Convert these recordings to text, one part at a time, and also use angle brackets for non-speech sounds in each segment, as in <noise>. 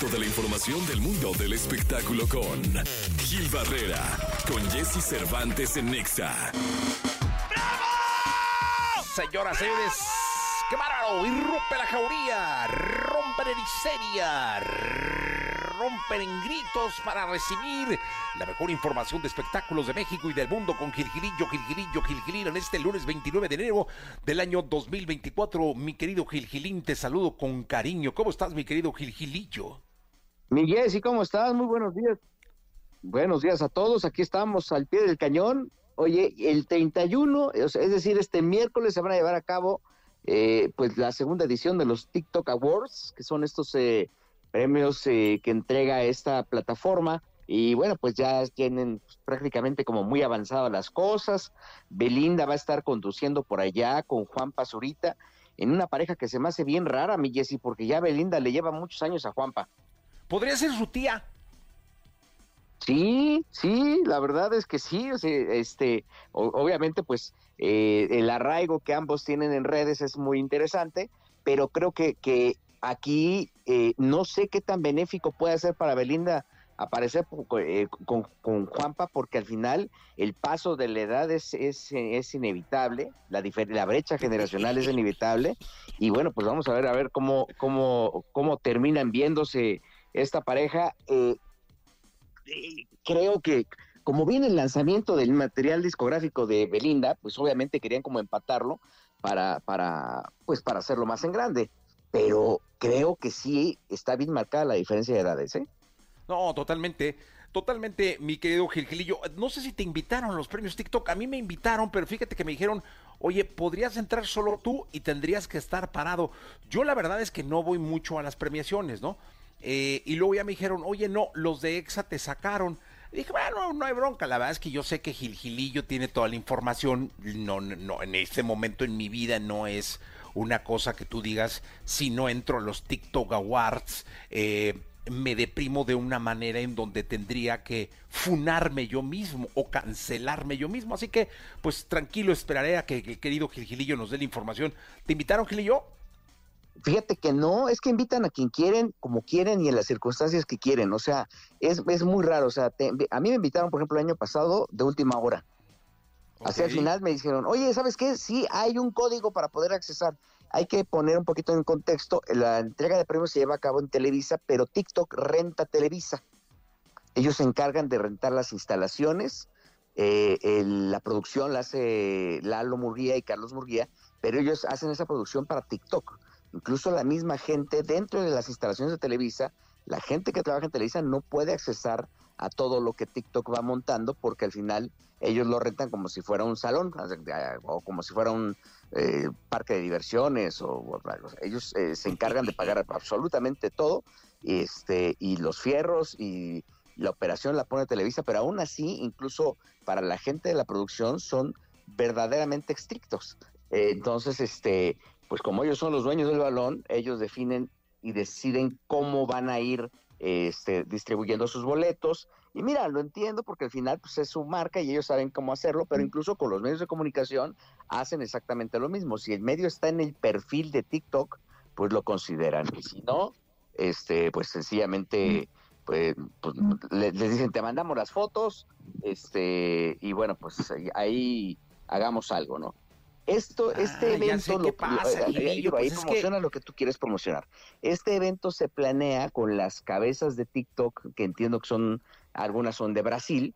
Toda la información del mundo del espectáculo con Gil Barrera, con Jesse Cervantes en Nexa. ¡Bravo! Señoras, señores, qué bárbaro. Irrumpe la jauría, rompen en histeria, rompen en gritos para recibir la mejor información de espectáculos de México y del mundo con Gilgilillo, Gilgilillo, Gilgilín en este lunes 29 de enero del año 2024. Mi querido Gilgilín, te saludo con cariño. ¿Cómo estás, mi querido Gilgilillo? ¿Y cómo estás? Muy buenos días. Buenos días a todos. Aquí estamos al pie del cañón. Oye, el 31, es decir, este miércoles se van a llevar a cabo eh, pues la segunda edición de los TikTok Awards, que son estos eh, premios eh, que entrega esta plataforma. Y bueno, pues ya tienen prácticamente como muy avanzadas las cosas. Belinda va a estar conduciendo por allá con Juan Pazurita en una pareja que se me hace bien rara, mi porque ya Belinda le lleva muchos años a Juanpa. ¿Podría ser su tía? Sí, sí, la verdad es que sí, este, obviamente pues eh, el arraigo que ambos tienen en redes es muy interesante, pero creo que, que aquí eh, no sé qué tan benéfico puede ser para Belinda aparecer eh, con, con, Juanpa porque al final el paso de la edad es, es, es inevitable, la, la brecha generacional es inevitable y bueno, pues vamos a ver a ver cómo, cómo, cómo terminan viéndose esta pareja. Eh, creo que como viene el lanzamiento del material discográfico de Belinda, pues obviamente querían como empatarlo para, para, pues para hacerlo más en grande. Pero creo que sí está bien marcada la diferencia de edades, ¿eh? No, totalmente. Totalmente, mi querido Gilgilillo. No sé si te invitaron los premios TikTok. A mí me invitaron, pero fíjate que me dijeron, oye, podrías entrar solo tú y tendrías que estar parado. Yo la verdad es que no voy mucho a las premiaciones, ¿no? Eh, y luego ya me dijeron, oye, no, los de EXA te sacaron. dije, bueno, no hay bronca. La verdad es que yo sé que Gil Gilillo tiene toda la información. No, no, en este momento en mi vida no es una cosa que tú digas, si no entro a los TikTok Awards, eh, me deprimo de una manera en donde tendría que funarme yo mismo o cancelarme yo mismo. Así que, pues tranquilo, esperaré a que el querido Gil Gilillo nos dé la información. ¿Te invitaron, Gilillo? Fíjate que no, es que invitan a quien quieren, como quieren y en las circunstancias que quieren. O sea, es, es muy raro. O sea, a mí me invitaron, por ejemplo, el año pasado de última hora. Hacia el final me dijeron, oye, ¿sabes qué? Sí, hay un código para poder accesar. Hay que poner un poquito en contexto. La entrega de premios se lleva a cabo en Televisa, pero TikTok renta Televisa. Ellos se encargan de rentar las instalaciones. Eh, la producción la hace Lalo Murguía y Carlos Murguía, pero ellos hacen esa producción para TikTok. Incluso la misma gente dentro de las instalaciones de Televisa, la gente que trabaja en Televisa no puede accesar a todo lo que TikTok va montando porque al final ellos lo rentan como si fuera un salón o como si fuera un eh, parque de diversiones o, ellos eh, se encargan de pagar absolutamente todo este y los fierros y la operación la pone Televisa pero aún así incluso para la gente de la producción son verdaderamente estrictos. Entonces este pues como ellos son los dueños del balón, ellos definen y deciden cómo van a ir este, distribuyendo sus boletos. Y mira, lo entiendo porque al final pues, es su marca y ellos saben cómo hacerlo, pero incluso con los medios de comunicación hacen exactamente lo mismo. Si el medio está en el perfil de TikTok, pues lo consideran. Y si no, este, pues sencillamente pues, pues les, dicen, te mandamos las fotos, este, y bueno, pues ahí hagamos algo, ¿no? Esto, este evento lo, pasa, ahí pues promociona lo que tú quieres promocionar. Este evento se planea con las cabezas de TikTok, que entiendo que son, algunas son de Brasil,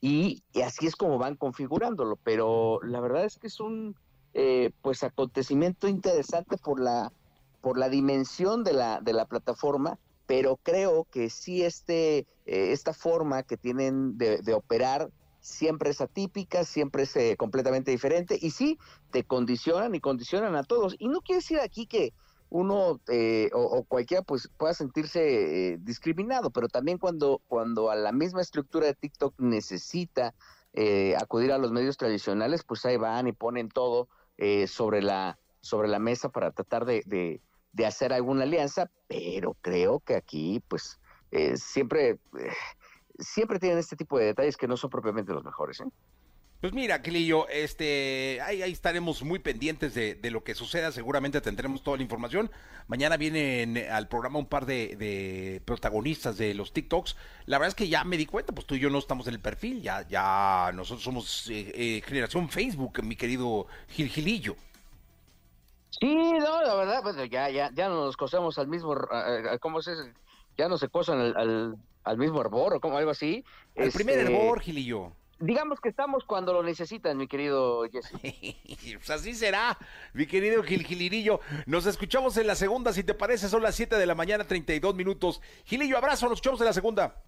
y, así es como van configurándolo. Pero la verdad es que es un eh, pues acontecimiento interesante por la, por la dimensión de la, de la plataforma, pero creo que sí este, eh, esta forma que tienen de, de operar siempre es atípica, siempre es eh, completamente diferente y sí, te condicionan y condicionan a todos. Y no quiere decir aquí que uno eh, o, cualquiera pues pueda sentirse eh, discriminado, pero también cuando, cuando a la misma estructura de TikTok necesita acudir a los medios tradicionales, pues ahí van y ponen todo sobre, la, sobre la mesa para tratar de, de, de hacer alguna alianza, pero creo que aquí pues siempre siempre tienen este tipo de detalles que no son propiamente los mejores. ¿eh? Pues mira, Clillo, este, ahí, ahí estaremos muy pendientes de, de, lo que suceda. Seguramente tendremos toda la información. Mañana vienen al programa un par de, de, protagonistas de los TikToks. La verdad es que ya me di cuenta, pues tú y yo no estamos en el perfil. Ya, ya nosotros somos eh, eh, generación Facebook, mi querido Gil Gilillo. Sí, no, la verdad, pues ya, ya, ya nos cosemos al mismo, ¿cómo se dice? Ya no se cosan al, al, al mismo hervor o como algo así. El este... primer hervor, Gilillo digamos que estamos cuando lo necesitan, mi querido Jesse. <laughs> pues así será, mi querido Gil Gilirillo. Nos escuchamos en la segunda, si te parece, son las 7 de la mañana, 32 minutos. Gilillo, abrazo, nos escuchamos en la segunda.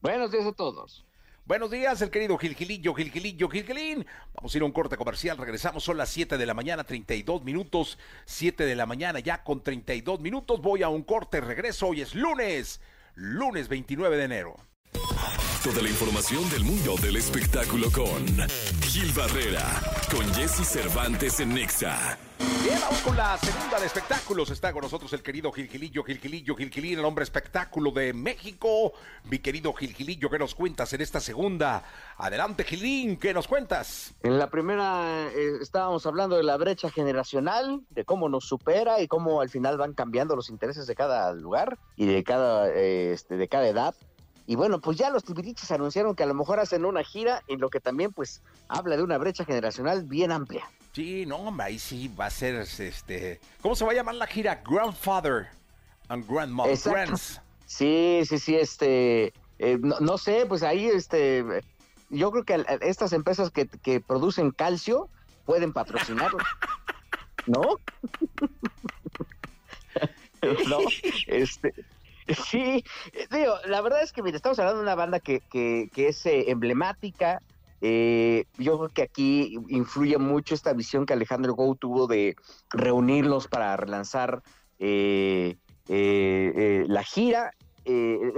Buenos días a todos. Buenos días, el querido Gilgilillo, Gilgilillo, Gilgilín. Vamos a ir a un corte comercial, regresamos, son las 7 de la mañana, 32 minutos. 7 de la mañana, ya con 32 minutos. Voy a un corte, regreso, hoy es lunes, lunes 29 de enero. Toda la información del mundo del espectáculo con Gil Barrera, con Jesse Cervantes en Nexa. Bien, vamos con la segunda de espectáculos. Está con nosotros el querido Gilgilillo, Gilgilillo, Gilgilín, el hombre espectáculo de México. Mi querido Gilgilillo, ¿qué nos cuentas en esta segunda? Adelante, Gilín, ¿qué nos cuentas? En la primera eh, estábamos hablando de la brecha generacional, de cómo nos supera y cómo al final van cambiando los intereses de cada lugar y de cada, eh, este, de cada edad. Y bueno, pues ya los Tibiriches anunciaron que a lo mejor hacen una gira, en lo que también pues habla de una brecha generacional bien amplia. Sí, no, hombre, ahí sí va a ser este. ¿Cómo se va a llamar la gira? Grandfather and Grandmother. Sí, sí, sí, este. Eh, no, sé, pues ahí este. Yo creo que estas empresas que, que producen calcio pueden patrocinarlo. <laughs> ¿No? <laughs> no, este. <laughs> Sí, digo, la verdad es que estamos hablando de una banda que, que, es eh, emblemática. Eh, yo creo que aquí influye mucho esta visión que Alejandro Gou tuvo de reunirlos para relanzar eh, la gira,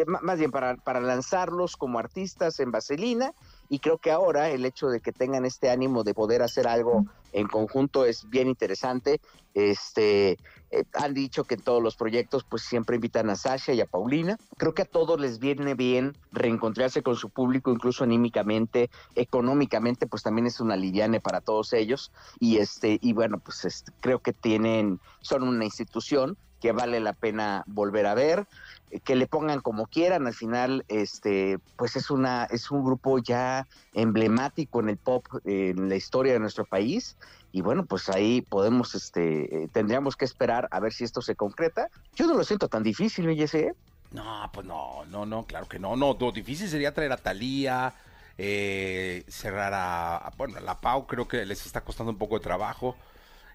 más bien para, para lanzarlos como artistas en Vaselina. Y creo que ahora el hecho de que tengan este ánimo de poder hacer algo en conjunto es bien interesante. Este, eh, han dicho que en todos los proyectos pues siempre invitan a Sasha y a Paulina. Creo que a todos les viene bien reencontrarse con su público, incluso anímicamente, económicamente, pues también es una liviane para todos ellos. Y este, y bueno, pues este, creo que tienen, son una institución que vale la pena volver a ver eh, que le pongan como quieran al final este pues es una es un grupo ya emblemático en el pop en la historia de nuestro país y bueno, pues ahí podemos, este, eh, tendríamos que esperar a ver si esto se concreta. Yo no lo siento tan difícil, ¿eh? No, pues no, no, no, claro que no, no, lo difícil sería traer a Talía, eh, cerrar a, bueno, a la Pau creo que les está costando un poco de trabajo,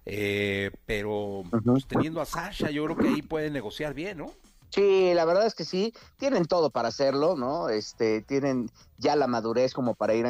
eh, pero pues, teniendo a Sasha yo creo que ahí pueden negociar bien, ¿no? Sí, la verdad es que sí, tienen todo para hacerlo, ¿no? Este, tienen ya la madurez como para ir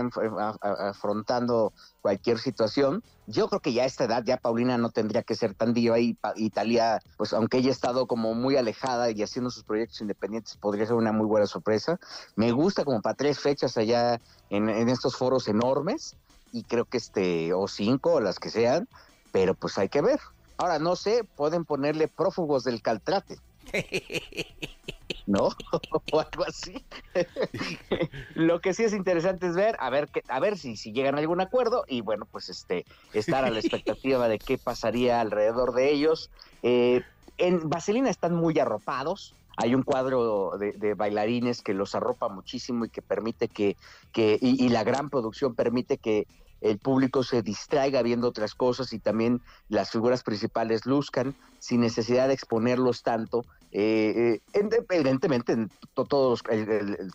afrontando cualquier situación. Yo creo que ya a esta edad ya Paulina no tendría que ser tan diva y Italia, pues aunque ella ha estado como muy alejada y haciendo sus proyectos independientes, podría ser una muy buena sorpresa. Me gusta como para tres fechas allá en, en estos foros enormes y creo que este, o cinco, o las que sean, pero pues hay que ver. Ahora, no sé, pueden ponerle prófugos del Caltrate <laughs> ¿No? <laughs> o algo así. <laughs> Lo que sí es interesante es ver, a ver, que, a ver si, si llegan a algún acuerdo y bueno, pues este, estar a la expectativa de qué pasaría alrededor de ellos. Eh, en Vaselina están muy arropados, hay un cuadro de, bailarines que los arropa muchísimo y que permite que, que y, la gran producción permite que el público se distraiga viendo otras cosas y también las figuras principales luzcan sin necesidad de exponerlos tanto. Eh, eh evidentemente, en todos,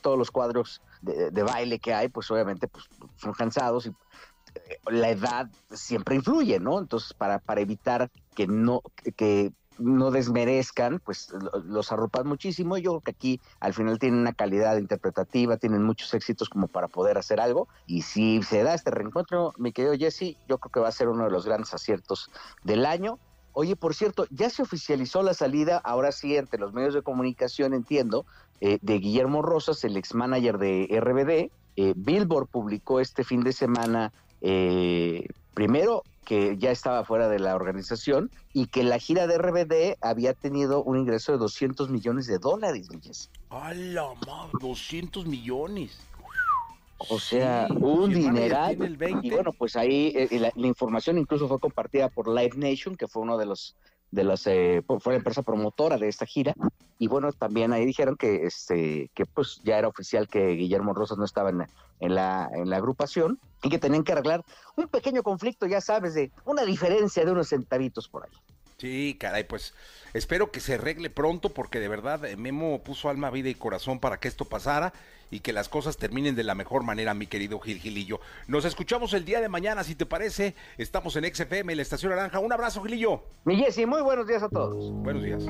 todos los cuadros de, baile que hay, pues obviamente pues, son cansados y eh, la edad siempre influye, ¿no? Entonces, para, para evitar que no, que no desmerezcan, pues los arropan muchísimo. Yo creo que aquí al final tienen una calidad interpretativa, tienen muchos éxitos como para poder hacer algo. Y si se da este reencuentro, mi querido Jesse, yo creo que va a ser uno de los grandes aciertos del año. Oye, por cierto, ya se oficializó la salida, ahora sí, entre los medios de comunicación, entiendo, eh, de Guillermo Rosas, el ex manager de RBD. Eh, Billboard publicó este fin de semana, eh, primero, que ya estaba fuera de la organización y que la gira de RBD había tenido un ingreso de 200 millones de dólares, ¡Hala, madre! 200 millones. O sea, un dineral. Y bueno, pues ahí eh, la, información incluso fue compartida por Live Nation, que fue uno de los de las eh, fue la empresa promotora de esta gira y bueno también ahí dijeron que este que pues ya era oficial que Guillermo Rosas no estaba en, en la en la agrupación y que tenían que arreglar un pequeño conflicto ya sabes de una diferencia de unos centavitos por ahí Sí, caray, pues espero que se arregle pronto porque de verdad eh, Memo puso alma, vida y corazón para que esto pasara y que las cosas terminen de la mejor manera, mi querido Gil Gilillo. Nos escuchamos el día de mañana, si te parece. Estamos en XFM, la Estación Naranja. Un abrazo, Gilillo. Mi Jessy, muy buenos días a todos. Buenos días.